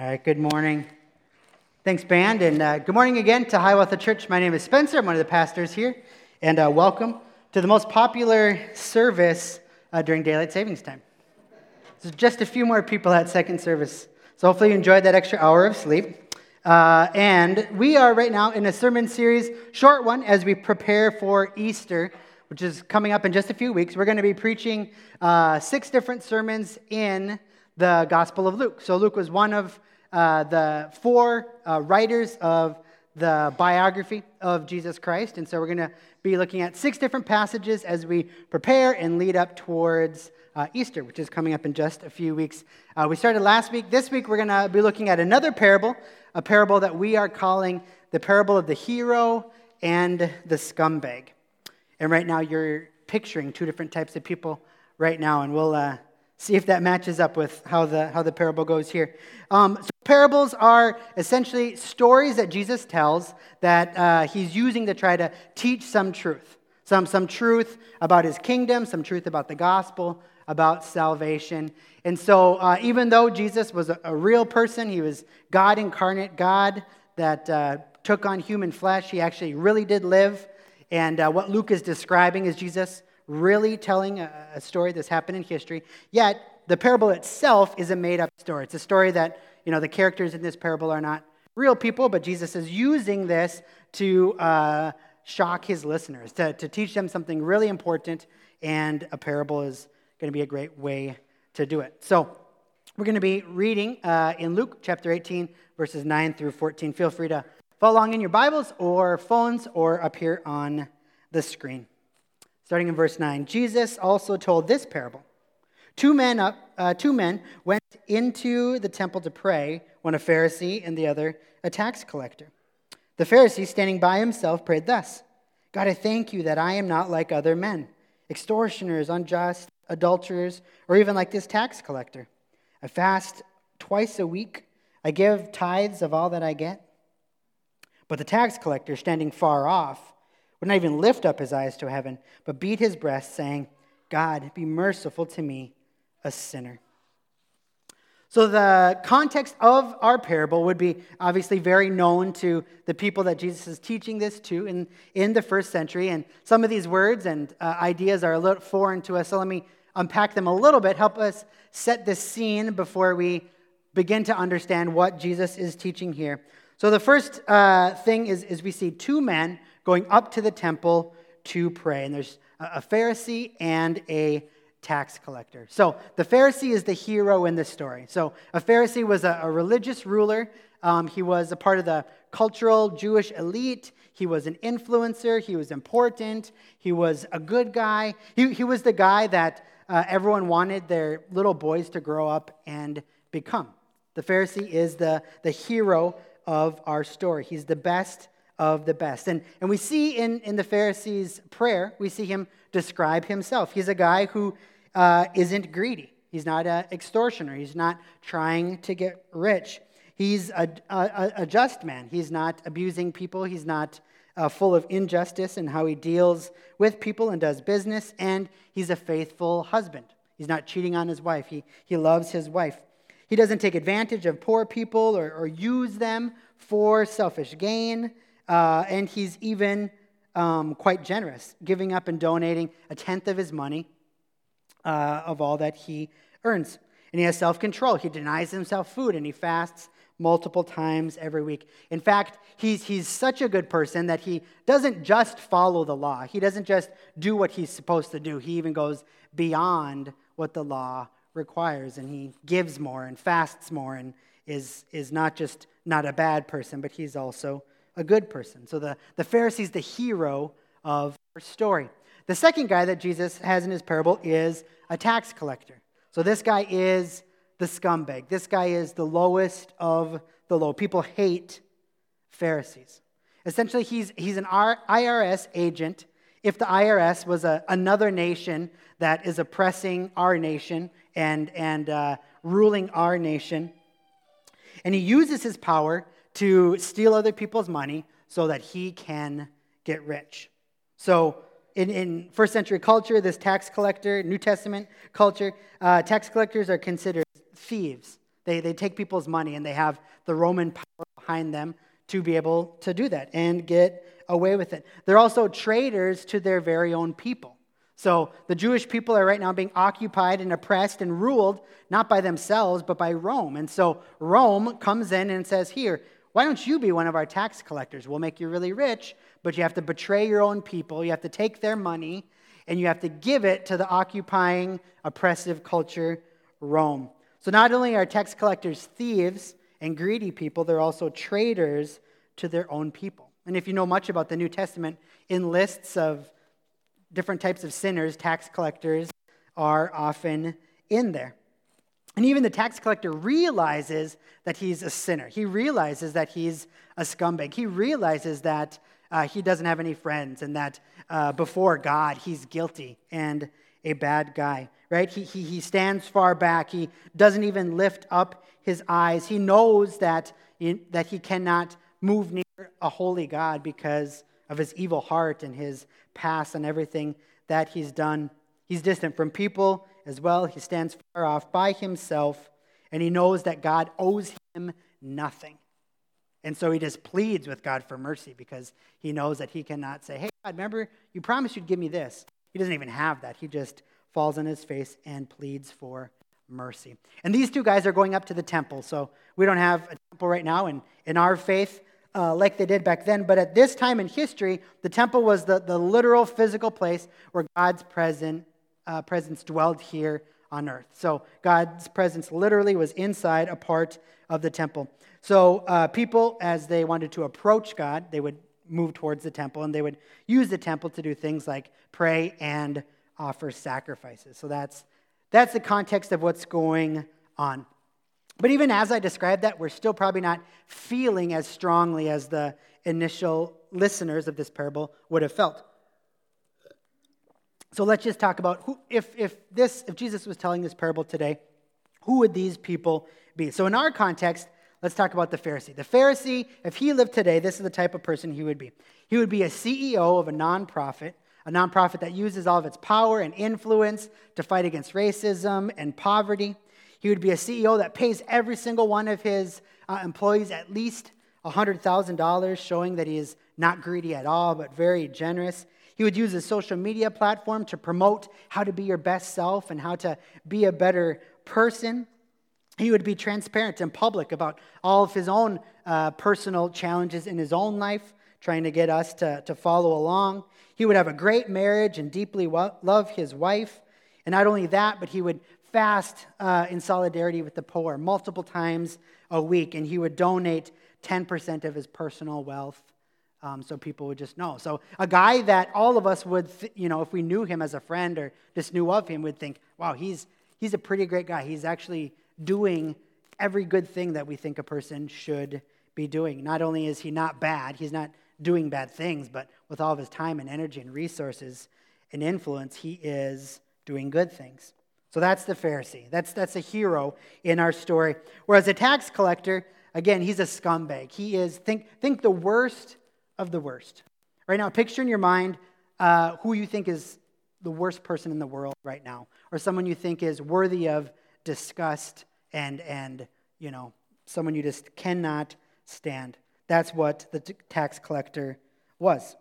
All right, good morning. Thanks, band, and uh, good morning again to Hiawatha Church. My name is Spencer. I'm one of the pastors here, and uh, welcome to the most popular service uh, during daylight savings time. There's just a few more people at second service, so hopefully you enjoyed that extra hour of sleep. Uh, and we are right now in a sermon series, short one, as we prepare for Easter, which is coming up in just a few weeks. We're going to be preaching uh, six different sermons in the Gospel of Luke. So Luke was one of uh, the four uh, writers of the biography of Jesus Christ. And so we're going to be looking at six different passages as we prepare and lead up towards uh, Easter, which is coming up in just a few weeks. Uh, we started last week. This week we're going to be looking at another parable, a parable that we are calling the parable of the hero and the scumbag. And right now you're picturing two different types of people right now, and we'll uh, see if that matches up with how the, how the parable goes here. Um, so parables are essentially stories that Jesus tells that uh, he's using to try to teach some truth. Some, some truth about his kingdom, some truth about the gospel, about salvation. And so, uh, even though Jesus was a, a, real person, he was God incarnate, God that uh, took on human flesh, he actually really did live. And uh, what Luke is describing is Jesus really telling a, a story that's happened in history. Yet, the parable itself is a made up story. It's a story that, you know, the characters in this parable are not real people, but Jesus is using this to uh, shock his listeners, to, to teach them something really important, and a parable is going to be a great way to do it. So, we're going to be reading uh, in Luke chapter 18, verses 9 through 14. Feel free to follow along in your Bibles or phones or up here on the screen. Starting in verse 9, Jesus also told this parable. Two men, up, uh, two men went into the temple to pray, one a Pharisee and the other a tax collector. The Pharisee, standing by himself, prayed thus God, I thank you that I am not like other men, extortioners, unjust, adulterers, or even like this tax collector. I fast twice a week, I give tithes of all that I get. But the tax collector, standing far off, would not even lift up his eyes to heaven, but beat his breast, saying, God, be merciful to me, a sinner. So, the context of our parable would be obviously very known to the people that Jesus is teaching this to in, in the first century. And some of these words and uh, ideas are a little foreign to us. So, let me unpack them a little bit, help us set the scene before we begin to understand what Jesus is teaching here. So, the first uh, thing is, is we see two men going up to the temple to pray. And there's a Pharisee and a tax collector. So the Pharisee is the hero in this story. So a Pharisee was a, a religious ruler. Um, he was a part of the cultural Jewish elite. He was an influencer. He was important. He was a good guy. He, he was the guy that uh, everyone wanted their little boys to grow up and become. The Pharisee is the, the hero of our story. He's the best of the best. And, and we see in, in the Pharisee's prayer, we see him describe himself. He's a guy who uh, not greedy. He's not an extortioner. He's not trying to get rich. He's a, a, a just man. He's not abusing people. He's not uh, full of injustice in how he deals with people and does business. And he's a faithful husband. He's not cheating on his wife. He, he loves his wife. He doesn't take advantage of poor people or, or use them for selfish gain. Uh, and he's even um, quite generous, giving up and donating a tenth of his money uh, of all that he earns. And he has self control. He denies himself food and he fasts multiple times every week. In fact, he's, he's such a good person that he doesn't just follow the law, he doesn't just do what he's supposed to do. He even goes beyond what the law requires and he gives more and fasts more and is, is not just not a bad person, but he's also a good person. So the, the Pharisee's the hero of our story. The second guy that Jesus has in his parable is a tax collector. So this guy is the scumbag. This guy is the lowest of the low. People hate Pharisees. Essentially, he's, he's an IRS agent. If the IRS was a, another nation that is oppressing our nation and, and uh, ruling our nation, and he uses his power to steal other people's money so that he can get rich. So, in, in first century culture, this tax collector, New Testament culture, uh, tax collectors are considered thieves. They They, they take people's money and they have the Roman power behind them to be able to do that and get away with it. They're also traitors to their very own people. So the Jewish people are right now being occupied and oppressed and ruled not by themselves, but by Rome. And so Rome comes in and says, Here, why don't you be one of our tax collectors? We'll make you really rich, but you have to betray your own people. You have to take their money and you have to give it to the occupying, oppressive culture, Rome. So not only are tax collectors thieves and greedy people, they're also traitors to their own people. And if you know much about the New Testament, in lists of different types of sinners, tax collectors are often in there. And even the tax collector realizes that he's a sinner. He realizes that he's a scumbag. He realizes that uh, he doesn't have any friends and that uh, before God, he's guilty and a bad guy, right? He, he, he stands far back. He doesn't even lift up his eyes. He knows that, that he cannot move near a holy God because of his evil heart and his past and everything that he's done. He's distant from people as well. He stands far off by himself, and he knows that God owes him nothing. And so he just pleads with God for mercy because he knows that he cannot say, Hey, God, remember, you promised you'd give me this. He doesn't even have that. He just falls on his face and pleads for mercy. And these two guys are going up to the temple. So we don't have a temple right now. And in our faith, uh, like they did back then. But at this time in history, the temple was the, the literal physical place where God's present, uh, presence dwelled here on earth. So God's presence literally was inside a part of the temple. So uh, people, as they wanted to approach God, they would move towards the temple and they would use the temple to do things like pray and offer sacrifices. So that's, that's the context of what's going on. But even as I described that, we're still probably not feeling as strongly as the initial listeners of this parable would have felt. So let's just talk about who, if, if, this, if Jesus was telling this parable today, who would these people be? So in our context, let's talk about the Pharisee. The Pharisee, if he lived today, this is the type of person he would be. He would be a CEO of a nonprofit, a nonprofit that uses all of its power and influence to fight against racism and poverty. He would be a CEO that pays every single one of his uh, employees at least $100,000, showing that he is not greedy at all, but very generous. He would use his social media platform to promote how to be your best self and how to be a better person. He would be transparent and public about all of his own uh, personal challenges in his own life, trying to get us to, to follow along. He would have a great marriage and deeply love his wife. And not only that, but he would fast uh, in solidarity with the poor multiple times a week, and he would donate 10% of his personal wealth um, so people would just know. So, a guy that all of us would, th- you know, if we knew him as a friend or just knew of him, would think, wow, he's, he's a pretty great guy. He's actually doing every good thing that we think a person should be doing. Not only is he not bad, he's not doing bad things, but with all of his time and energy and resources and influence, he is doing good things. So that's the Pharisee. That's, that's a hero in our story. Whereas a tax collector, again, he's a scumbag. He is, think, think the worst of the worst. Right now, picture in your mind uh, who you think is the worst person in the world right now, or someone you think is worthy of disgust and, and you know, someone you just cannot stand. That's what the t- tax collector was.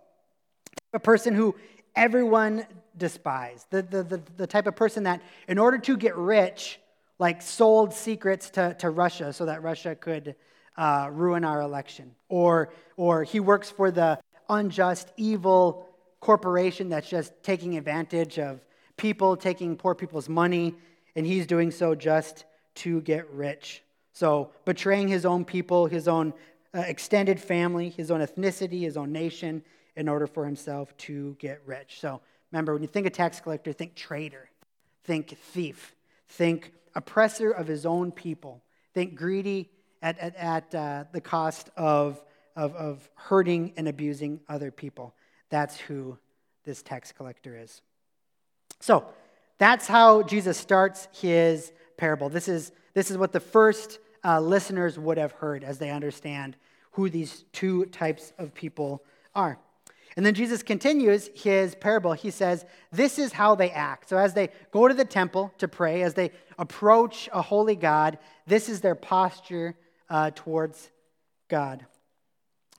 A person who everyone despised. The, the, the, the, type of person that, in order to get rich, like sold secrets to, to Russia so that Russia could uh, ruin our election. Or, or he works for the unjust, evil corporation that's just taking advantage of people, taking poor people's money, and he's doing so just to get rich. So, betraying his own people, his own uh, extended family, his own ethnicity, his own nation, in order for himself to get rich. So remember, when you think of tax collector, think traitor, think thief, think oppressor of his own people, think greedy at, at, at uh, the cost of, of, of hurting and abusing other people. That's who this tax collector is. So that's how Jesus starts his parable. This is, this is what the first uh, listeners would have heard as they understand who these two types of people are. And then Jesus continues his parable. He says, This is how they act. So, as they go to the temple to pray, as they approach a holy God, this is their posture uh, towards God.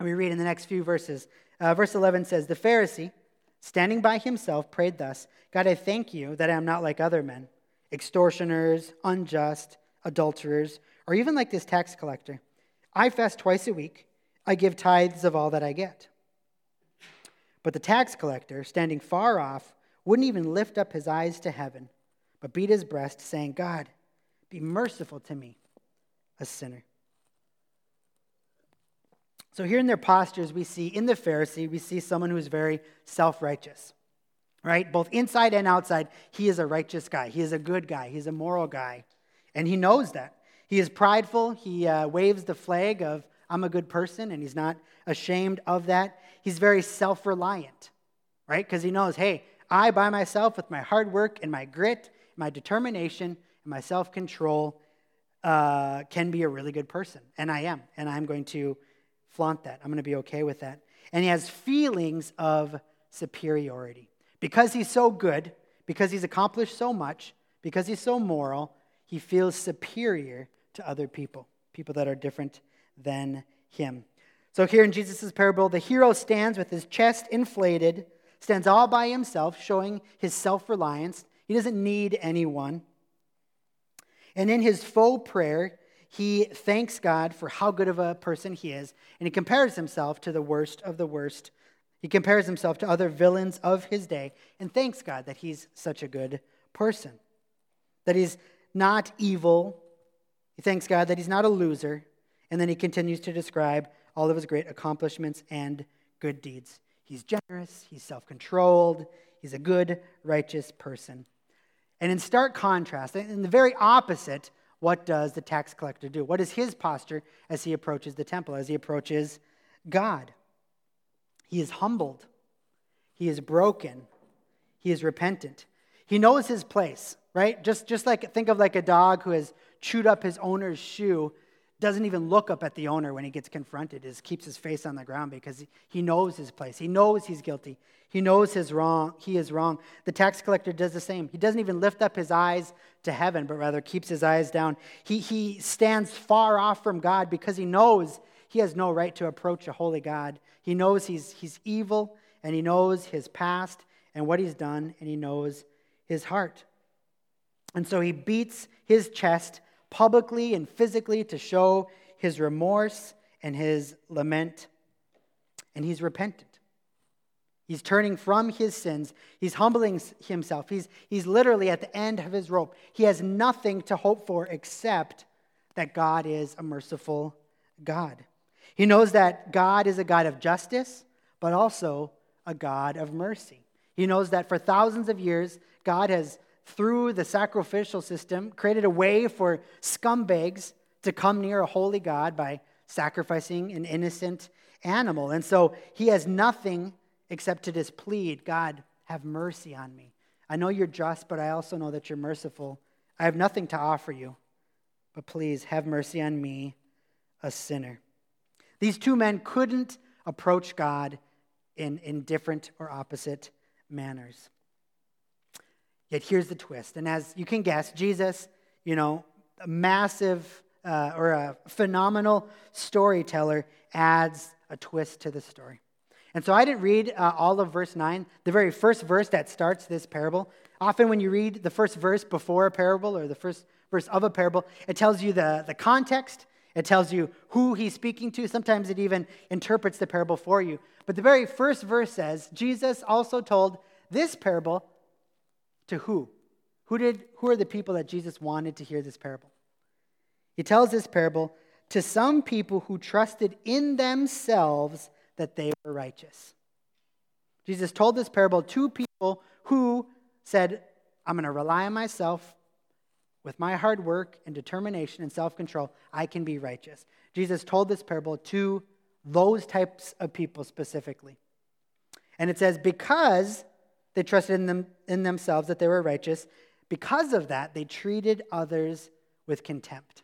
We read in the next few verses. Uh, verse 11 says, The Pharisee, standing by himself, prayed thus God, I thank you that I am not like other men, extortioners, unjust, adulterers, or even like this tax collector. I fast twice a week, I give tithes of all that I get. But the tax collector, standing far off, wouldn't even lift up his eyes to heaven, but beat his breast, saying, God, be merciful to me, a sinner. So, here in their postures, we see in the Pharisee, we see someone who's very self righteous, right? Both inside and outside, he is a righteous guy. He is a good guy. He's a moral guy. And he knows that. He is prideful. He uh, waves the flag of, I'm a good person, and he's not ashamed of that. He's very self reliant, right? Because he knows, hey, I, by myself, with my hard work and my grit, my determination, and my self control, uh, can be a really good person. And I am. And I'm going to flaunt that. I'm going to be okay with that. And he has feelings of superiority. Because he's so good, because he's accomplished so much, because he's so moral, he feels superior to other people, people that are different than him. So here in Jesus' parable, the hero stands with his chest inflated stands all by himself, showing his self reliance. He doesn't need anyone. And in his faux prayer, he thanks God for how good of a person he is, and he compares himself to the worst of the worst. He compares himself to other villains of his day and thanks God that he's such a good person, that he's not evil. He thanks God that he's not a loser. And then he continues to describe all of his great accomplishments and good deeds. He's generous, he's self controlled, he's a good, righteous person. And in stark contrast, in the very opposite, what does the tax collector do? What is his posture as he approaches the temple, as he approaches God? He is humbled, he is broken, he is repentant. He knows his place, right? Just, just like think of like a dog who has chewed up his owner's shoe doesn't even look up at the owner when he gets confronted, is keeps his face on the ground because he knows his place. He knows he's guilty. He knows his wrong, he is wrong. The tax collector does the same. He doesn't even lift up his eyes to heaven, but rather keeps his eyes down. He, he stands far off from God because he knows he has no right to approach a holy God. He knows he's, he's evil, and he knows his past and what he's done, and he knows his heart. And so he beats his chest publicly and physically to show his remorse and his lament. And he's repentant. He's turning from his sins. He's humbling himself. He's, he's literally at the end of his rope. He has nothing to hope for except that God is a merciful God. He knows that God is a God of justice, but also a God of mercy. He knows that for thousands of years, God has through the sacrificial system, created a way for scumbags to come near a holy God by sacrificing an innocent animal. And so he has nothing except to just plead, God, have mercy on me. I know you're just, but I also know that you're merciful. I have nothing to offer you, but please have mercy on me, a sinner. These two men couldn't approach God in, in different or opposite manners. Yet here's the twist. And as you can guess, Jesus, you know, a massive uh, or a phenomenal storyteller, adds a twist to the story. And so I didn't read uh, all of verse 9, the very first verse that starts this parable. Often, when you read the first verse before a parable or the first verse of a parable, it tells you the, the context, it tells you who he's speaking to. Sometimes it even interprets the parable for you. But the very first verse says, Jesus also told this parable to who? Who, did, who are the people that Jesus wanted to hear this parable? He tells this parable to some people who trusted in themselves that they were righteous. Jesus told this parable to people who said, I'm going to rely on myself. With my hard work and determination and self control, I can be righteous. Jesus told this parable to those types of people specifically. And it says, because they trusted in, them, in themselves that they were righteous. Because of that, they treated others with contempt.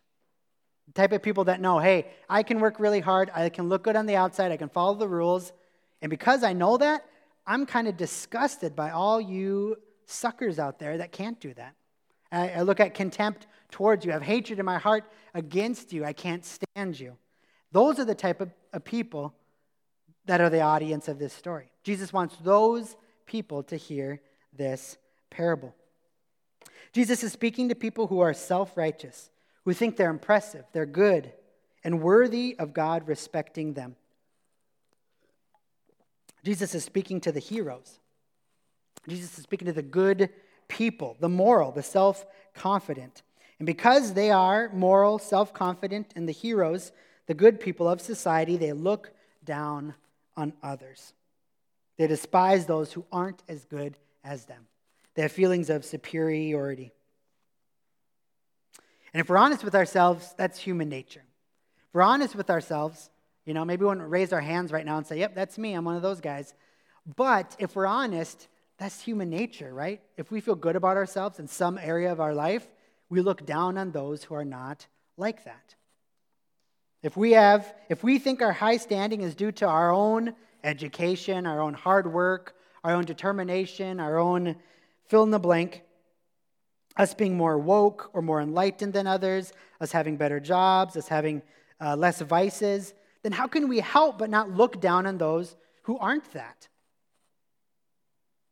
The type of people that know, hey, I can work really hard, I can look good on the outside, I can follow the rules. And because I know that, I'm kind of disgusted by all you suckers out there that can't do that. I, I look at contempt towards you. I have hatred in my heart against you. I can't stand you. Those are the type of, of people that are the audience of this story. Jesus wants those people to hear this parable. Jesus is speaking to people who are self righteous, who think they're impressive, they're good, and worthy of God respecting them. Jesus is speaking to the heroes. Jesus is speaking to the good people, the moral, the self confident. And because they are moral, self confident, and the heroes, the good people of society, they look down on others. They despise those who aren't as good as them. They have feelings of superiority. And if we're honest with ourselves, that's human nature. If we're honest with ourselves, you know, maybe we wouldn't raise our hands right now and say, yep, that's me, I'm one of those guys. But if we're honest, that's human nature, right? If we feel good about ourselves in some area of our life, we look down on those who are not like that. If we have if we think our high standing is due to our own education, our own hard work, our own determination, our own fill in the blank, us being more woke or more enlightened than others, us having better jobs, us having uh, less vices, then how can we help but not look down on those who aren't that?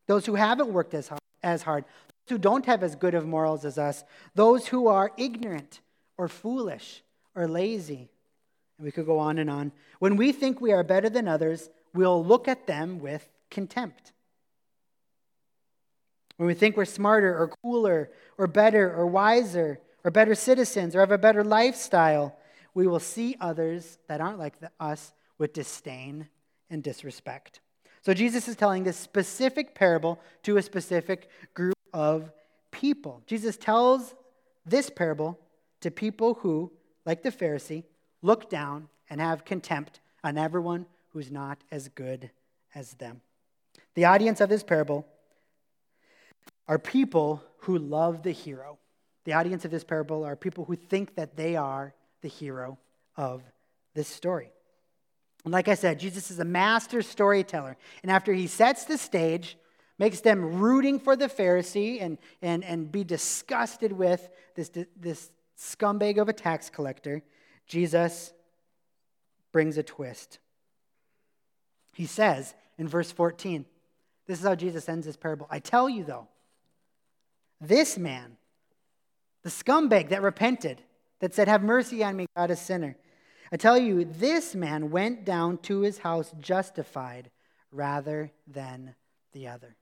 Those who haven't worked as hard, as hard, those who don't have as good of morals as us, those who are ignorant or foolish or lazy. And we could go on and on. When we think we are better than others, we'll look at them with contempt. When we think we're smarter or cooler or better or wiser or better citizens or have a better lifestyle, we will see others that aren't like us with disdain and disrespect. So Jesus is telling this specific parable to a specific group of people. Jesus tells this parable to people who, like the Pharisee, look down and have contempt on everyone who's not as good as them. The audience of this parable are people who love the hero. The audience of this parable are people who think that they are the hero of this story. And like I said, Jesus is a master storyteller. And after he sets the stage, makes them rooting for the Pharisee and, and, and be disgusted with this, this scumbag of a tax collector, Jesus brings a twist. He says in verse 14, this is how Jesus ends his parable. I tell you, though, this man, the scumbag that repented, that said, Have mercy on me, God, a sinner. I tell you, this man went down to his house justified rather than the other.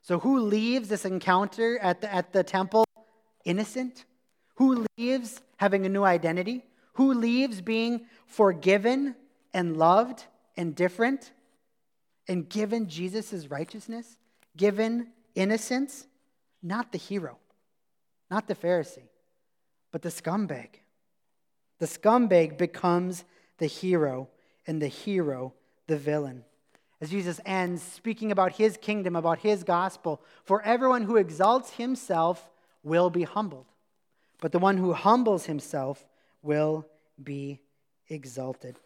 So, who leaves this encounter at the, at the temple innocent? Who leaves having a new identity? Who leaves being forgiven and loved and different and given Jesus' righteousness, given innocence? Not the hero, not the Pharisee, but the scumbag. The scumbag becomes the hero, and the hero the villain. As Jesus ends speaking about his kingdom, about his gospel, for everyone who exalts himself will be humbled, but the one who humbles himself will be exalted.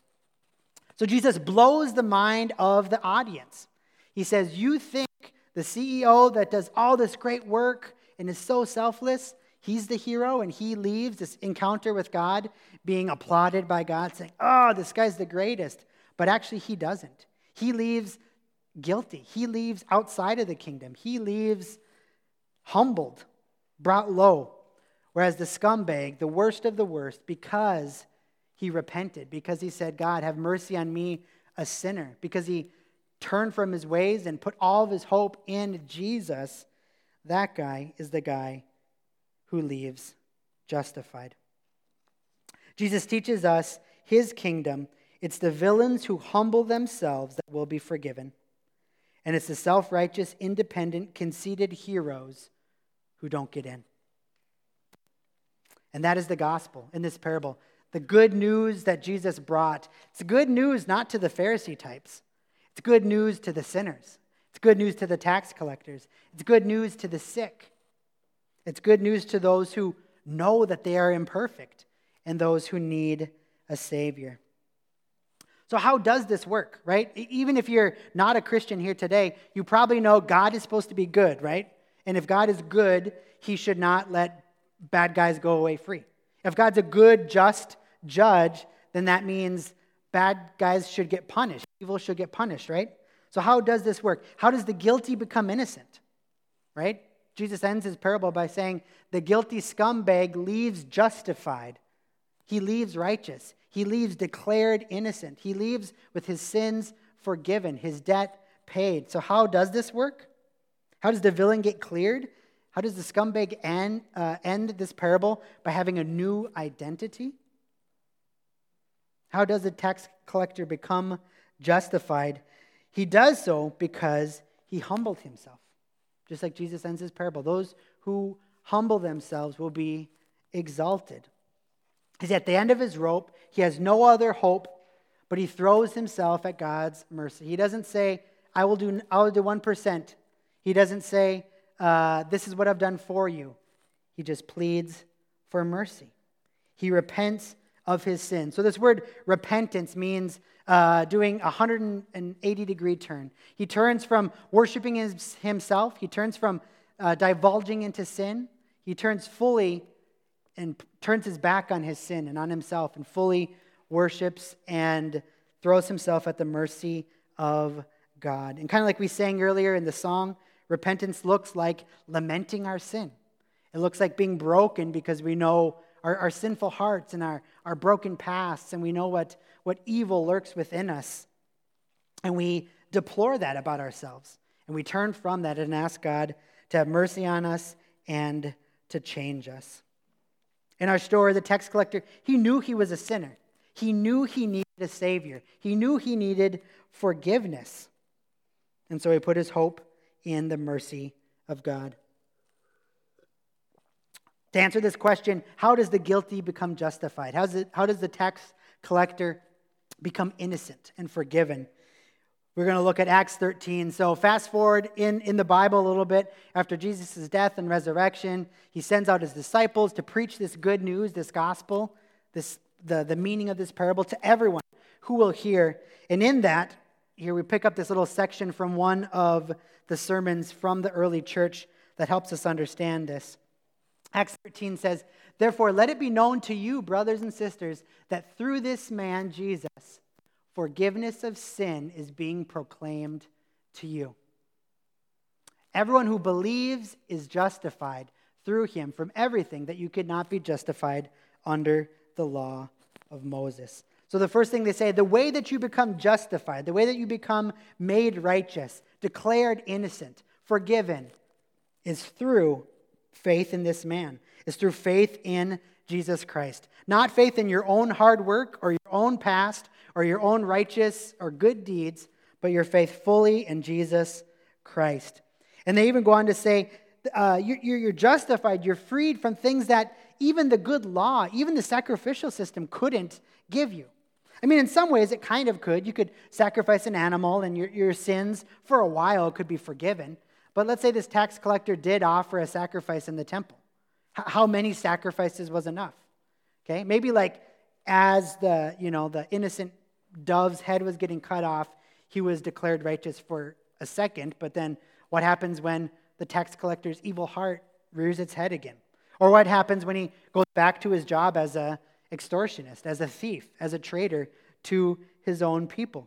So Jesus blows the mind of the audience. He says, You think the CEO that does all this great work and is so selfless, he's the hero and he leaves this encounter with God being applauded by God, saying, Oh, this guy's the greatest. But actually, he doesn't. He leaves guilty. He leaves outside of the kingdom. He leaves humbled, brought low. Whereas the scumbag, the worst of the worst, because he repented, because he said, God, have mercy on me, a sinner, because he turned from his ways and put all of his hope in Jesus, that guy is the guy who leaves justified. Jesus teaches us his kingdom. It's the villains who humble themselves that will be forgiven. And it's the self righteous, independent, conceited heroes who don't get in. And that is the gospel in this parable. The good news that Jesus brought. It's good news not to the Pharisee types, it's good news to the sinners. It's good news to the tax collectors. It's good news to the sick. It's good news to those who know that they are imperfect and those who need a Savior. So, how does this work, right? Even if you're not a Christian here today, you probably know God is supposed to be good, right? And if God is good, he should not let bad guys go away free. If God's a good, just judge, then that means bad guys should get punished. Evil should get punished, right? So, how does this work? How does the guilty become innocent? Right? Jesus ends his parable by saying, The guilty scumbag leaves justified. He leaves righteous. He leaves declared innocent. He leaves with his sins forgiven, his debt paid. So, how does this work? How does the villain get cleared? How does the scumbag end, uh, end this parable? By having a new identity? How does the tax collector become justified? He does so because he humbled himself. Just like Jesus ends his parable. Those who humble themselves will be exalted. He's at the end of his rope. He has no other hope, but he throws himself at God's mercy. He doesn't say, I will do, I will do 1%. He doesn't say, uh, This is what I've done for you. He just pleads for mercy. He repents of his sin. So, this word repentance means uh, doing a 180 degree turn. He turns from worshiping his, himself, he turns from uh, divulging into sin, he turns fully and turns his back on his sin and on himself and fully worships and throws himself at the mercy of God. And kind of like we sang earlier in the song, repentance looks like lamenting our sin. It looks like being broken because we know our, our sinful hearts and our, our broken pasts, and we know what, what evil lurks within us. And we deplore that about ourselves. And we turn from that and ask God to have mercy on us and to change us. In our story, the tax collector, he knew he was a sinner. He knew he needed a Savior. He knew he needed forgiveness. And so he put his hope in the mercy of God. To answer this question, how does the guilty become justified? How does, it, how does the tax collector become innocent and forgiven? We're going to look at Acts 13. So, fast forward in, in the Bible a little bit. After Jesus' death and resurrection, he sends out his disciples to preach this good news, this gospel, this, the, the meaning of this parable to everyone who will hear. And in that, here we pick up this little section from one of the sermons from the early church that helps us understand this. Acts 13 says, Therefore, let it be known to you, brothers and sisters, that through this man, Jesus, forgiveness of sin is being proclaimed to you. Everyone who believes is justified through him from everything that you could not be justified under the law of Moses. So, the first thing they say, the way that you become justified, the way that you become made righteous, declared innocent, forgiven, is through faith in this man, is through faith in Jesus Christ. Not faith in your own hard work or your own past or your own righteous or good deeds, but your faith fully in Jesus Christ. And they even go on to say, uh, you're, you're justified, you're freed from things that even the good law, even the sacrificial system couldn't give you. I mean, in some ways, it kind of could. You could sacrifice an animal and your, your sins for a while could be forgiven. But let's say this tax collector did offer a sacrifice in the temple. How many sacrifices was enough? Okay, maybe like as the, you know, the innocent dove's head was getting cut off, he was declared righteous for a second, but then what happens when the tax collector's evil heart rears its head again? Or what happens when he goes back to his job as a extortionist, as a thief, as a traitor to his own people?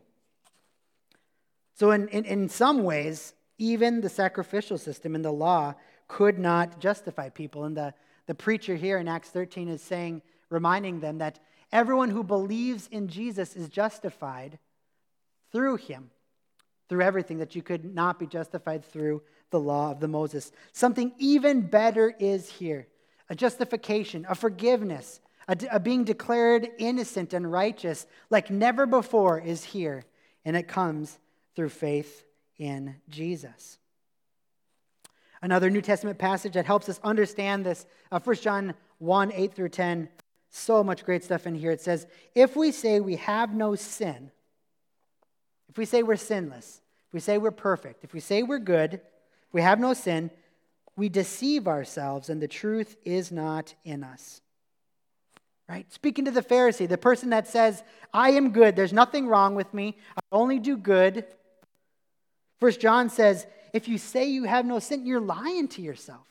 So, in, in, in some ways, even the sacrificial system in the law could not justify people. And the, the preacher here in Acts 13 is saying, reminding them that everyone who believes in Jesus is justified through him, through everything that you could not be justified through the law of the Moses. Something even better is here a justification, a forgiveness, a, a being declared innocent and righteous like never before is here. And it comes through faith in Jesus. Another New Testament passage that helps us understand this, uh, 1 John 1 8 through 10. So much great stuff in here. It says, If we say we have no sin, if we say we're sinless, if we say we're perfect, if we say we're good, if we have no sin, we deceive ourselves and the truth is not in us. Right? Speaking to the Pharisee, the person that says, I am good, there's nothing wrong with me, I only do good. First John says, if you say you have no sin, you're lying to yourself.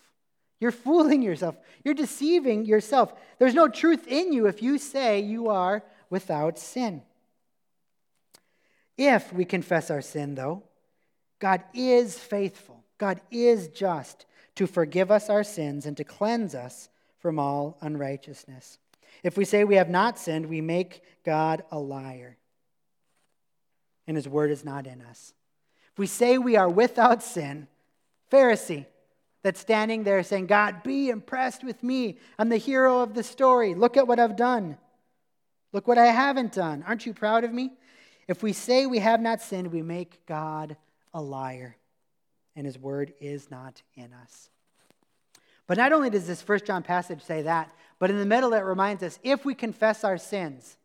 You're fooling yourself. You're deceiving yourself. There's no truth in you if you say you are without sin. If we confess our sin, though, God is faithful, God is just to forgive us our sins and to cleanse us from all unrighteousness. If we say we have not sinned, we make God a liar, and his word is not in us. We say we are without sin, Pharisee, that's standing there saying, God, be impressed with me. I'm the hero of the story. Look at what I've done. Look what I haven't done. Aren't you proud of me? If we say we have not sinned, we make God a liar, and his word is not in us. But not only does this first John passage say that, but in the middle it reminds us if we confess our sins,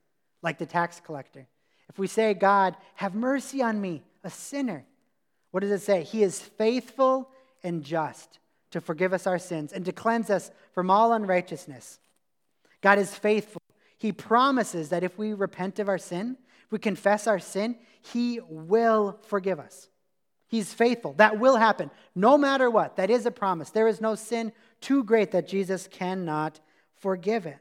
like the tax collector, if we say, God, have mercy on me, a sinner, what does it say? He is faithful and just to forgive us our sins and to cleanse us from all unrighteousness. God is faithful. He promises that if we repent of our sin, if we confess our sin, He will forgive us. He's faithful. That will happen no matter what. That is a promise. There is no sin too great that Jesus cannot forgive it.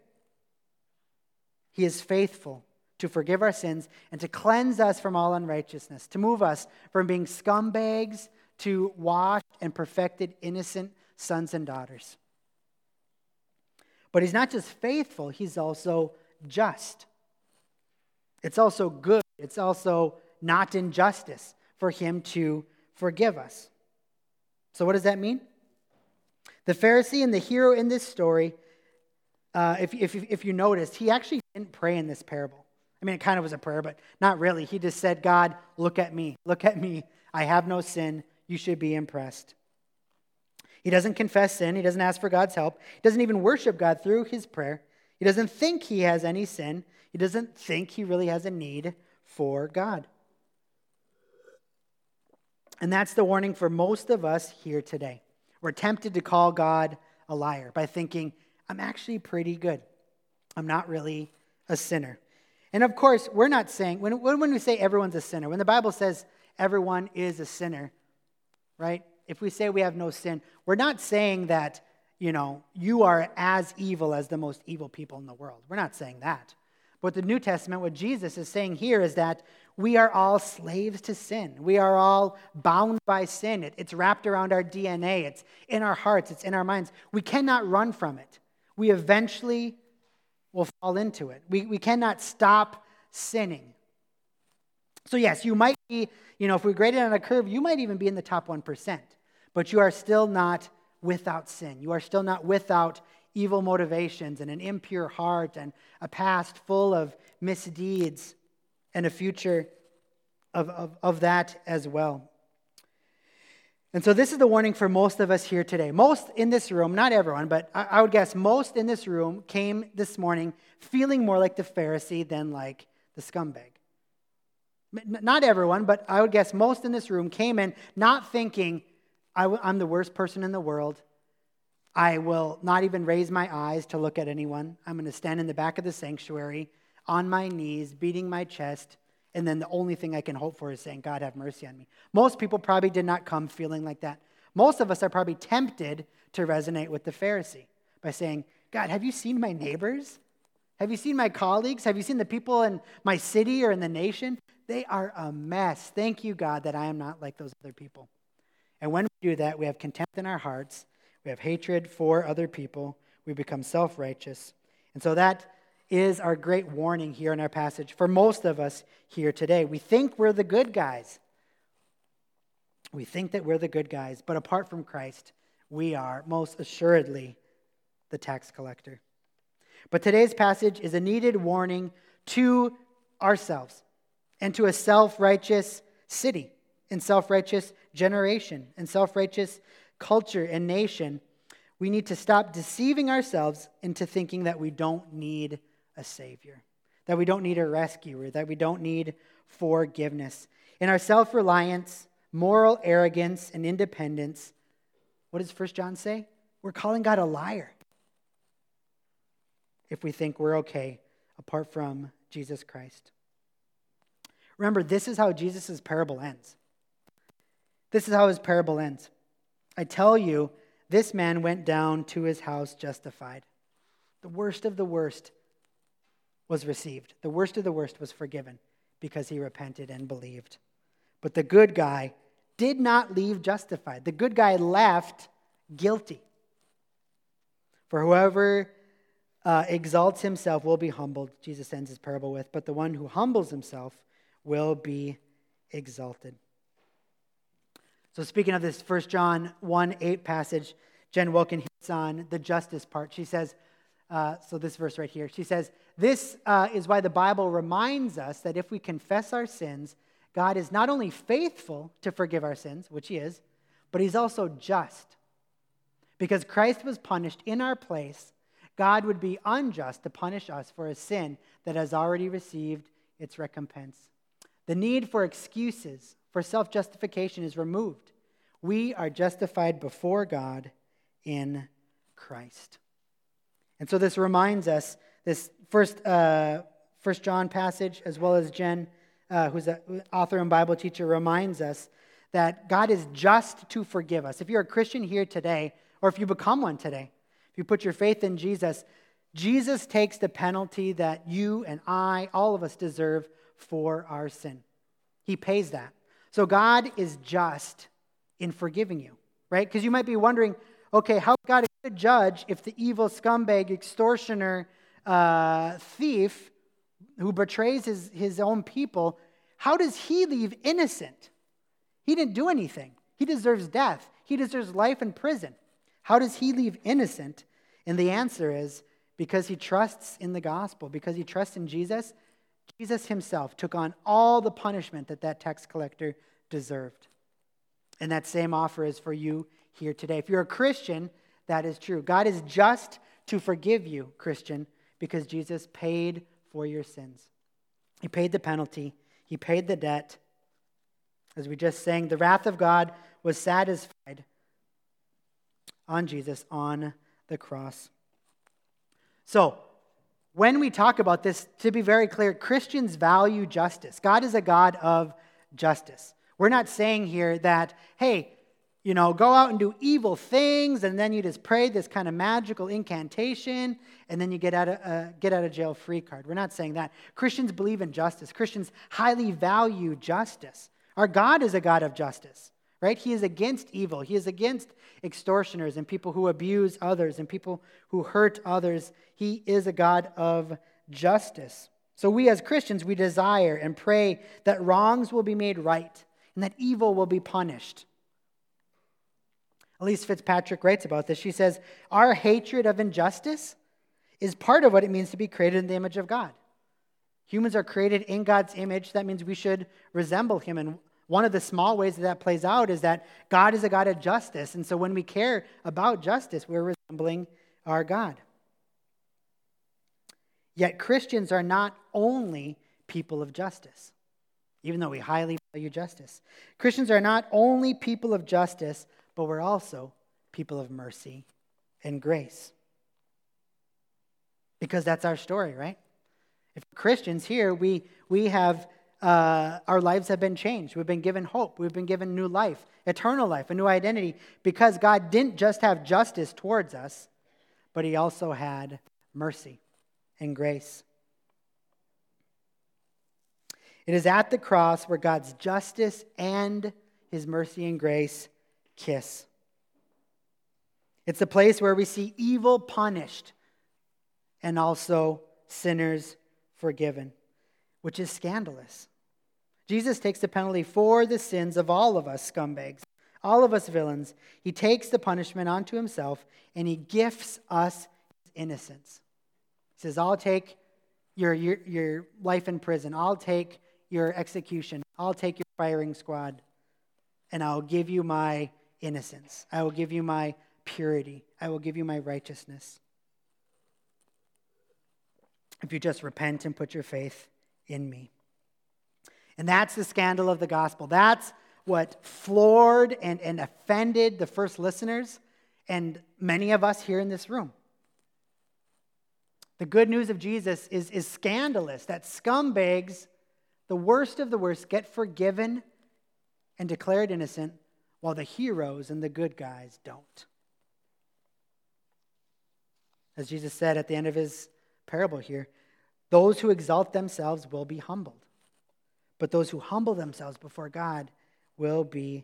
He is faithful to forgive our sins and to cleanse us from all unrighteousness, to move us from being scumbags to washed and perfected innocent sons and daughters. But he's not just faithful, he's also just. It's also good, it's also not injustice for him to forgive us. So, what does that mean? The Pharisee and the hero in this story, uh, if, if, if you noticed, he actually didn't pray in this parable. I mean, it kind of was a prayer, but not really. He just said, God, look at me. Look at me. I have no sin. You should be impressed. He doesn't confess sin. He doesn't ask for God's help. He doesn't even worship God through his prayer. He doesn't think he has any sin. He doesn't think he really has a need for God. And that's the warning for most of us here today. We're tempted to call God a liar by thinking, I'm actually pretty good. I'm not really a sinner. And of course, we're not saying, when, when we say everyone's a sinner, when the Bible says everyone is a sinner, right? if we say we have no sin, we're not saying that, you know, you are as evil as the most evil people in the world. We're not saying that. But the New Testament, what Jesus is saying here is that we are all slaves to sin. We are all bound by sin. It, it's wrapped around our DNA, it's in our hearts, it's in our minds. We cannot run from it. We eventually will fall into it. We, we cannot stop sinning. So, yes, you might be, you know, if we grade it on a curve, you might even be in the top 1% but you are still not without sin. You are still not without evil motivations and an impure heart and a past full of misdeeds and a future of, of, of that as well. And so, this is the warning for most of us here today. Most in this room, not everyone, but I, would guess most in this room came this morning feeling more like the Pharisee than like the scumbag. Not everyone, but I would guess most in this room came in not thinking, I, am the worst person in the world. I will not even raise my eyes to look at anyone. I'm going to stand in the back of the sanctuary on my knees, beating my chest, and then the only thing I can hope for is saying, God, have mercy on me. Most people probably did not come feeling like that. Most of us are probably tempted to resonate with the Pharisee by saying, God, have you seen my neighbors? Have you seen my colleagues? Have you seen the people in my city or in the nation? They are a mess. Thank you, God, that I am not like those other people. And when we do that, we have contempt in our hearts, we have hatred for other people, we become self righteous. And so that is our great warning here in our passage for most of us here today. We think we're the good guys. We think that we're the good guys, but apart from Christ, we are most assuredly the tax collector. But today's passage is a needed warning to ourselves and to a self righteous city and self righteous generation and self righteous culture and nation, we need to stop deceiving ourselves into thinking that we don't need a Savior, that we don't need a rescuer, that we don't need forgiveness. In our self reliance, moral arrogance, and independence, what does 1 John say? We're calling God a liar if we think we're okay apart from Jesus Christ. Remember, this is how Jesus' parable ends. This is how his parable ends. I tell you this man went down to his house justified. The worst of the worst was received, the worst of the worst was forgiven because he repented and believed. But the good guy did not leave justified, the good guy left guilty. For whoever uh, exalts himself will be humbled, Jesus ends his parable with, but the one who humbles himself will be exalted. So, speaking of this 1 John 1 8 passage, Jen Wilkin hits on the justice part. She says, uh, so this verse right here, she says, This uh, is why the Bible reminds us that if we confess our sins, God is not only faithful to forgive our sins, which He is, but He's also just. Because Christ was punished in our place, God would be unjust to punish us for a sin that has already received its recompense. The need for excuses, for self justification is removed. We are justified before God in Christ. And so this reminds us, this first, uh, first John passage, as well as Jen, uh, who's an author and Bible teacher, reminds us that God is just to forgive us. If you're a Christian here today, or if you become one today, if you put your faith in Jesus, Jesus takes the penalty that you and I, all of us, deserve for our sin. He pays that. So God is just in forgiving you, right? Because you might be wondering, okay, how God is a judge if the evil scumbag, extortioner, uh, thief who betrays his, his own people, how does he leave innocent? He didn't do anything. He deserves death. He deserves life in prison. How does he leave innocent? And the answer is because he trusts in the gospel, because he trusts in Jesus. Jesus himself took on all the punishment that that tax collector deserved. And that same offer is for you here today. If you're a Christian, that is true. God is just to forgive you, Christian, because Jesus paid for your sins. He paid the penalty, He paid the debt. As we just sang, the wrath of God was satisfied on Jesus on the cross. So, when we talk about this, to be very clear, Christians value justice. God is a God of justice. We're not saying here that, hey, you know, go out and do evil things, and then you just pray this kind of magical incantation, and then you get out of, uh, get out of jail free card. We're not saying that. Christians believe in justice. Christians highly value justice. Our God is a God of justice right? He is against evil. He is against extortioners and people who abuse others and people who hurt others. He is a God of justice. So we as Christians, we desire and pray that wrongs will be made right and that evil will be punished. Elyse Fitzpatrick writes about this. She says, Our hatred of injustice is part of what it means to be created in the image of God. Humans are created in God's image. That means we should resemble Him and one of the small ways that that plays out is that God is a God of justice. And so when we care about justice, we're resembling our God. Yet Christians are not only people of justice, even though we highly value justice. Christians are not only people of justice, but we're also people of mercy and grace. Because that's our story, right? If Christians here, we, we have uh, our lives have been changed. We've been given hope. We've been given new life, eternal life, a new identity, because God didn't just have justice towards us, but He also had mercy and grace. It is at the cross where God's justice and His mercy and grace kiss. It's the place where we see evil punished and also sinners forgiven which is scandalous. Jesus takes the penalty for the sins of all of us scumbags, all of us villains. He takes the punishment onto himself and he gifts us innocence. He says, I'll take your, your, your life in prison, I'll take your execution, I'll take your firing squad, and I'll give you my innocence. I will give you my purity. I will give you my righteousness. If you just repent and put your faith in me. And that's the scandal of the gospel. That's what floored and, and offended the first listeners and many of us here in this room. The good news of Jesus is, is scandalous that scumbags, the worst of the worst, get forgiven and declared innocent, while the heroes and the good guys don't. As Jesus said at the end of his parable here, those who exalt themselves will be humbled, but those who humble themselves before God will be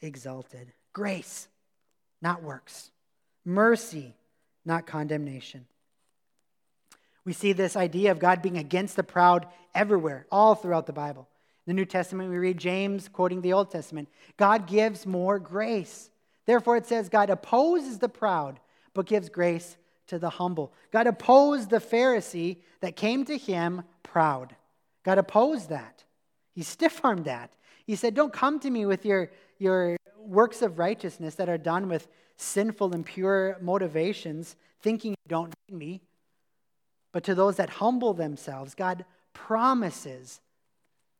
exalted. Grace, not works. Mercy, not condemnation. We see this idea of God being against the proud everywhere, all throughout the Bible. The New Testament, we read James quoting the Old Testament God gives more grace. Therefore, it says, God opposes the proud, but gives grace to the humble. God opposed the Pharisee that came to him proud. God opposed that. He stiff armed that. He said, Don't come to me with your, your works of righteousness that are done with sinful and pure motivations, thinking you don't need me. But to those that humble themselves, God promises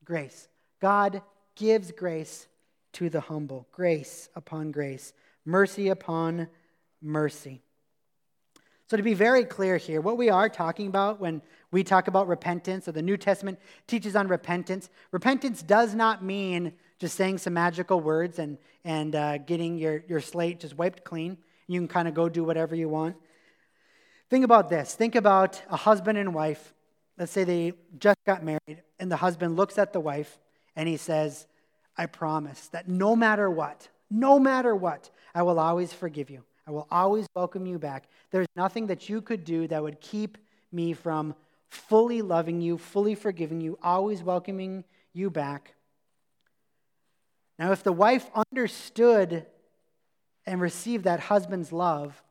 grace. God gives grace to the humble. Grace upon grace. Mercy upon mercy. So, to be very clear here, what we are talking about when we talk about repentance, or the New Testament teaches on repentance, repentance does not mean just saying some magical words and, and uh, getting your, your slate just wiped clean. You can kind of go do whatever you want. Think about this. Think about a husband and wife. Let's say they just got married, and the husband looks at the wife and he says, I promise that no matter what, no matter what, I will always forgive you. I will always welcome you back. There's nothing that you could do that would keep me from fully loving you, fully forgiving you, always welcoming you back. Now, if the wife understood and received that husband's love,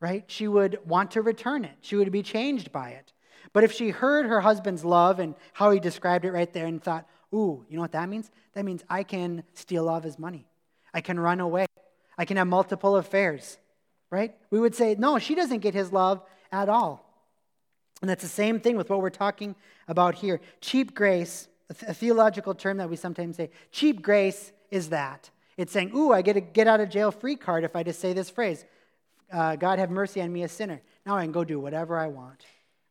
right, she would want to return it. She would be changed by it. But if she heard her husband's love and how he described it right there and thought, ooh, you know what that means? That means I can steal all of his money. I can run away. I can have multiple affairs, right? We would say, no, she doesn't get his love at all. And that's the same thing with what we're talking about here. Cheap grace, a theological term that we sometimes say, cheap grace is that. It's saying, ooh, I get a get out of jail free card if I just say this phrase uh, God have mercy on me, a sinner. Now I can go do whatever I want,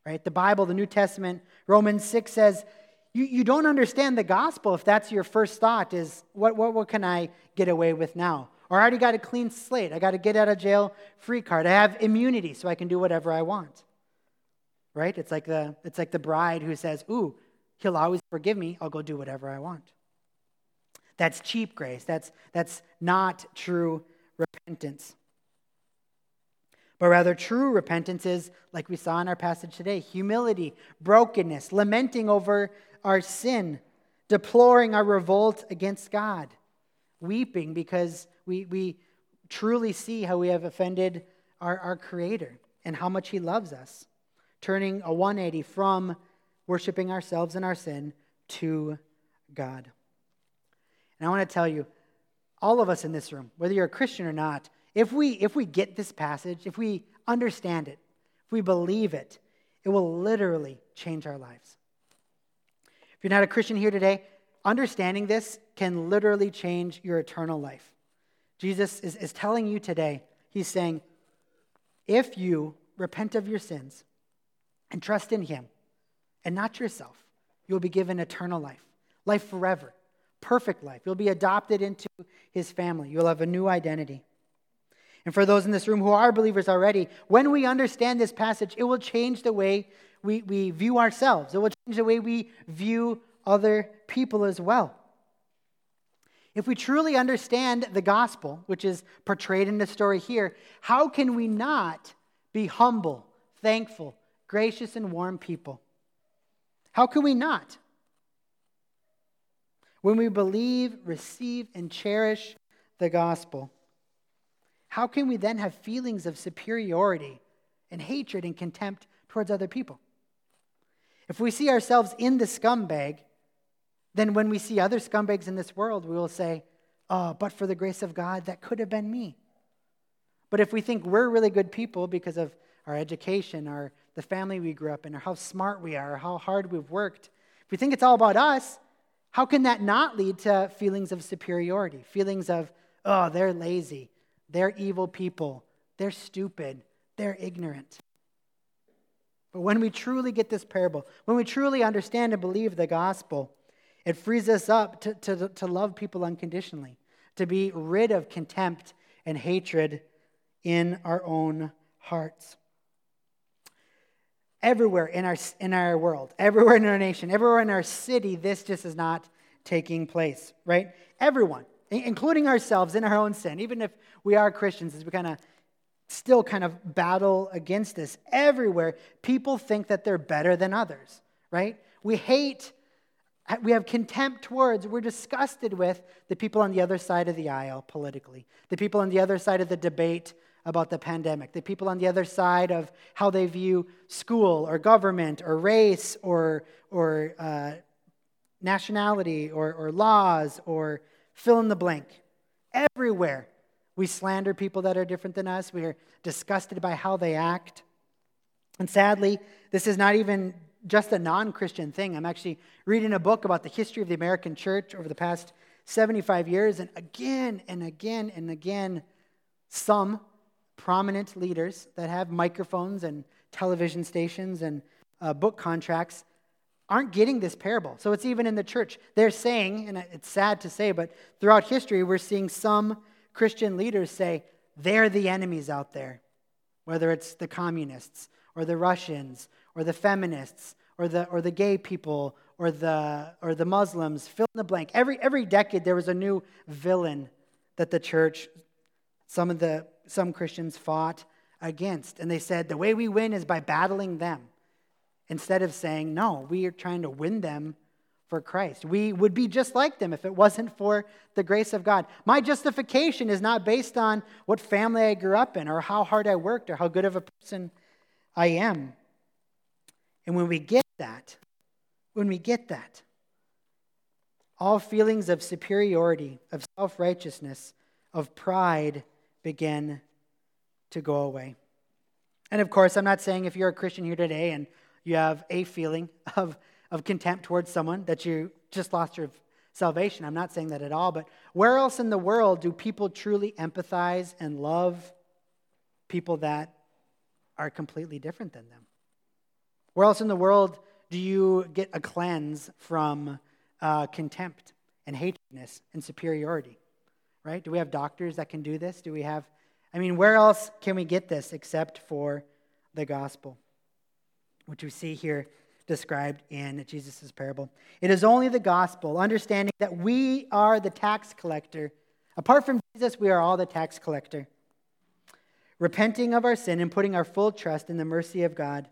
right? The Bible, the New Testament, Romans 6 says, you, you don't understand the gospel if that's your first thought is, what, what, what can I get away with now? Or I already got a clean slate. I got a get out of jail free card. I have immunity so I can do whatever I want. Right? It's like the, it's like the bride who says, Ooh, he'll always forgive me. I'll go do whatever I want. That's cheap grace. That's, that's not true repentance. But rather, true repentance is, like we saw in our passage today, humility, brokenness, lamenting over our sin, deploring our revolt against God, weeping because we, we truly see how we have offended our, our Creator and how much He loves us, turning a 180 from worshiping ourselves and our sin to God. And I want to tell you, all of us in this room, whether you're a Christian or not, if we, if we get this passage, if we understand it, if we believe it, it will literally change our lives. If you're not a Christian here today, understanding this can literally change your eternal life. Jesus is, is telling you today, he's saying, if you repent of your sins and trust in him and not yourself, you'll be given eternal life, life forever, perfect life. You'll be adopted into his family. You'll have a new identity. And for those in this room who are believers already, when we understand this passage, it will change the way we, we view ourselves. It will change the way we view other people as well. If we truly understand the gospel, which is portrayed in the story here, how can we not be humble, thankful, gracious, and warm people? How can we not? When we believe, receive, and cherish the gospel, how can we then have feelings of superiority and hatred and contempt towards other people? If we see ourselves in the scumbag, then when we see other scumbags in this world, we will say, oh, but for the grace of God, that could have been me. But if we think we're really good people because of our education, our, the family we grew up in, or how smart we are, or how hard we've worked, if we think it's all about us, how can that not lead to feelings of superiority? Feelings of, oh, they're lazy, they're evil people, they're stupid, they're ignorant. But when we truly get this parable, when we truly understand and believe the gospel, it frees us up to, to, to love people unconditionally, to be rid of contempt and hatred in our own hearts. everywhere in our, in our world, everywhere in our nation, everywhere in our city, this just is not taking place, right? Everyone, including ourselves in our own sin, even if we are Christians, as we kind of still kind of battle against this. Everywhere, people think that they're better than others, right? We hate, we have contempt towards, we're disgusted with the people on the other side of the aisle politically, the people on the other side of the debate about the pandemic, the people on the other side of how they view school or government or race or, or uh, nationality or, or laws or fill in the blank. Everywhere we slander people that are different than us. We are disgusted by how they act. And sadly, this is not even just a non Christian thing. I'm actually reading a book about the history of the American church over the past 75 years. And again and again and again, some prominent leaders that have microphones and television stations and uh, book contracts aren't getting this parable. So it's even in the church. They're saying, and it's sad to say, but throughout history, we're seeing some Christian leaders say they're the enemies out there, whether it's the communists or the Russians or the feminists or the, or the gay people or the, or the Muslims, fill in the blank. Every, every decade, there was a new villain that the church, some of the some Christians fought against. And they said the way we win is by battling them. Instead of saying, no, we are trying to win them for Christ. We would be just like them if it wasn't for the grace of God. My justification is not based on what family I grew up in or how hard I worked or how good of a person I am. And when we get that, when we get that, all feelings of superiority, of self righteousness, of pride begin to go away. And of course, I'm not saying if you're a Christian here today and you have a feeling of of contempt towards someone that you just lost your salvation. I'm not saying that at all, but where else in the world do people truly empathize and love people that are completely different than them? Where else in the world do you get a cleanse from uh, contempt and hatredness and superiority? Right? Do we have doctors that can do this? Do we have, I mean, where else can we get this except for the gospel? Which we see here described in Jesus' parable. It is only the gospel, understanding that we are the tax collector. Apart from Jesus, we are all the tax collector. Repenting of our sin and putting our full trust in the mercy of God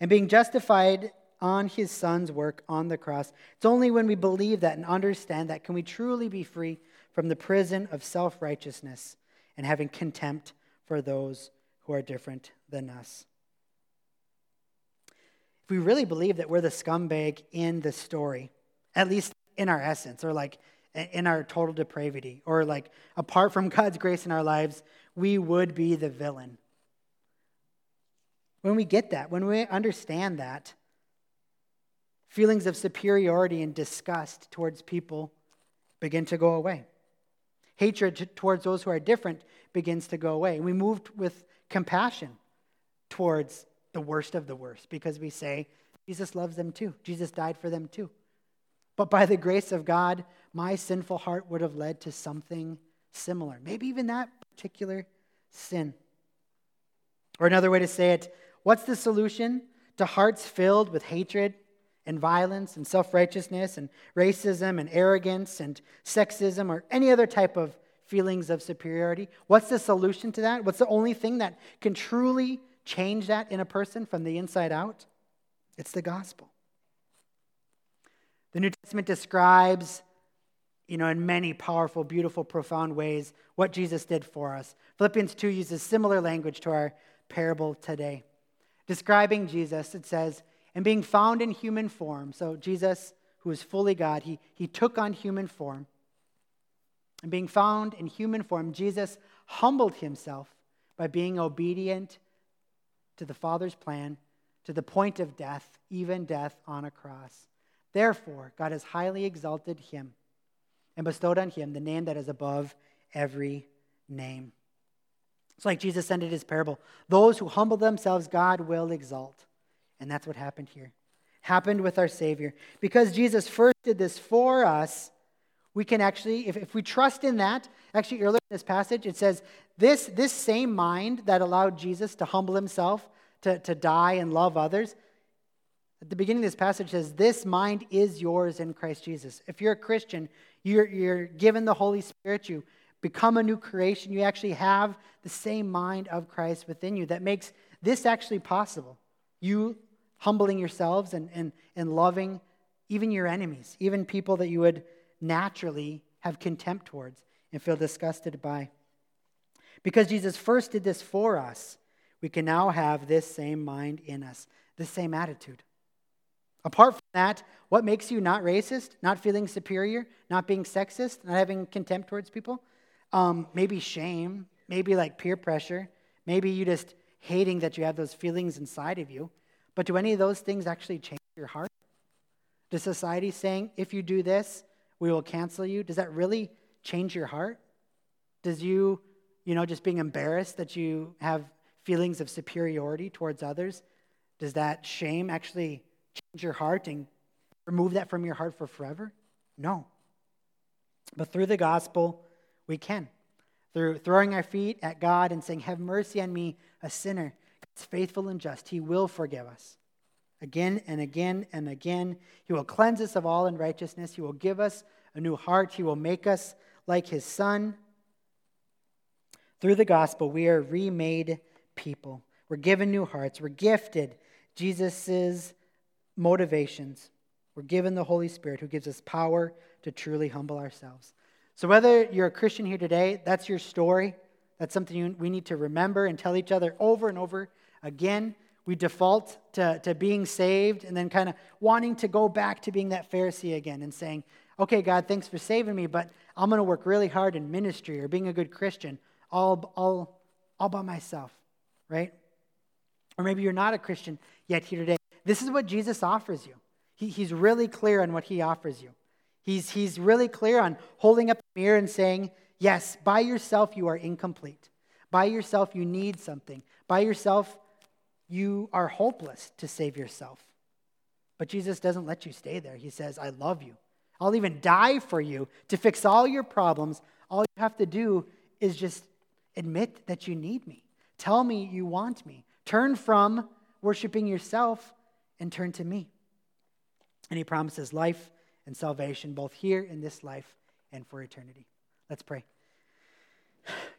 and being justified on his son's work on the cross. It's only when we believe that and understand that can we truly be free from the prison of self righteousness and having contempt for those who are different than us we really believe that we're the scumbag in the story, at least in our essence, or like in our total depravity, or like apart from God's grace in our lives, we would be the villain. When we get that, when we understand that, feelings of superiority and disgust towards people begin to go away. Hatred towards those who are different begins to go away. We move with compassion towards the worst of the worst because we say, Jesus loves them too. Jesus died for them too. But by the grace of God, my sinful heart would have led to something similar, maybe even that particular sin. Or another way to say it, what's the solution to hearts filled with hatred and violence and self righteousness and racism and arrogance and sexism or any other type of feelings of superiority? What's the solution to that? What's the only thing that can truly change that in a person from the inside out? It's the gospel. The New Testament describes, you know, in many powerful, beautiful, profound ways what Jesus did for us. Philippians 2 uses similar language to our parable today. Describing Jesus, it says, and being found in human form. So Jesus, who is fully God, he, he took on human form. And being found in human form, Jesus humbled himself by being obedient to the Father's plan to the point of death, even death on a cross. Therefore, God has highly exalted him and bestowed on him the name that is above every name. It's like Jesus ended his parable. Those who humble themselves, God will exalt. And that's what happened here. Happened with our Savior. Because Jesus first did this for us, we can actually, if, if we trust in that, actually earlier in this passage, it says, this, this same mind that allowed Jesus to humble himself, to, to die and love others, At the beginning of this passage says, This mind is yours in Christ Jesus. If you're a Christian, you're, you're given the Holy Spirit, you become a new creation, you actually have the same mind of Christ within you that makes this actually possible. You humbling yourselves and, and, and loving even your enemies, even people that you would naturally have contempt towards and feel disgusted by. Because Jesus first did this for us, we can now have this same mind in us, this same attitude. Apart from that, what makes you not racist, not feeling superior, not being sexist, not having contempt towards people? Um, maybe shame, maybe like peer pressure, maybe you just hating that you have those feelings inside of you. But do any of those things actually change your heart? Does society saying, if you do this, we will cancel you, does that really change your heart? Does you, you know, just being embarrassed that you have feelings of superiority towards others, does that shame actually change your heart and remove that from your heart for forever? No. But through the gospel, we can. Through throwing our feet at God and saying, Have mercy on me, a sinner. God's faithful and just. He will forgive us. Again and again and again. He will cleanse us of all unrighteousness. He will give us a new heart. He will make us like his son. Through the gospel, we are remade people. We're given new hearts. We're gifted Jesus' motivations. We're given the Holy Spirit who gives us power to truly humble ourselves. So, whether you're a Christian here today, that's your story. That's something you, we need to remember and tell each other over and over again. We default to, to being saved and then kind of wanting to go back to being that Pharisee again and saying, okay, God, thanks for saving me, but I'm going to work really hard in ministry or being a good Christian all, all, all by myself, right? Or maybe you're not a Christian yet here today. This is what Jesus offers you. He, he's really clear on what he offers you. He's, he's really clear on holding up a mirror and saying, Yes, by yourself you are incomplete. By yourself you need something. By yourself you are hopeless to save yourself. But Jesus doesn't let you stay there. He says, I love you. I'll even die for you to fix all your problems. All you have to do is just admit that you need me. Tell me you want me. Turn from worshiping yourself and turn to me. And he promises life and salvation both here in this life and for eternity. Let's pray.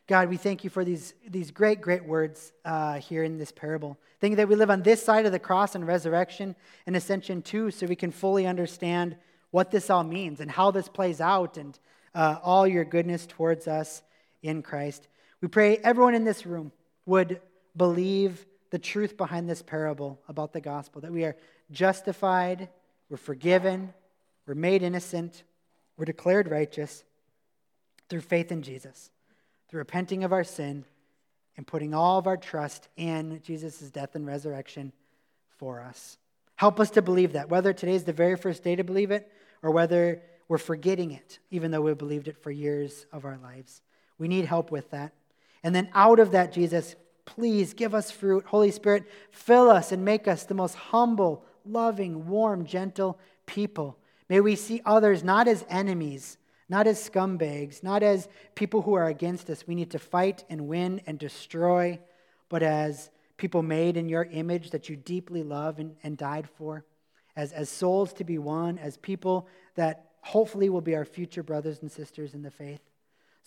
God, we thank you for these, these great, great words uh, here in this parable. Thank you that we live on this side of the cross and resurrection and ascension too, so we can fully understand what this all means and how this plays out and uh, all your goodness towards us in Christ. We pray everyone in this room would believe the truth behind this parable about the gospel that we are justified, we're forgiven, we're made innocent, we're declared righteous through faith in Jesus, through repenting of our sin and putting all of our trust in Jesus' death and resurrection for us. Help us to believe that, whether today is the very first day to believe it or whether we're forgetting it, even though we've believed it for years of our lives. We need help with that. And then out of that, Jesus, Please give us fruit. Holy Spirit, fill us and make us the most humble, loving, warm, gentle people. May we see others not as enemies, not as scumbags, not as people who are against us. We need to fight and win and destroy, but as people made in your image that you deeply love and, and died for, as, as souls to be won, as people that hopefully will be our future brothers and sisters in the faith.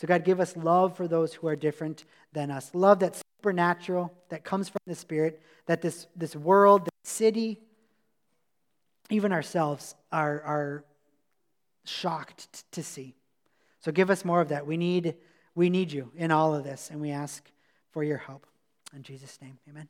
So, God, give us love for those who are different than us. Love that's supernatural, that comes from the Spirit, that this, this world, this city, even ourselves are, are shocked t- to see. So, give us more of that. We need, we need you in all of this, and we ask for your help. In Jesus' name, amen.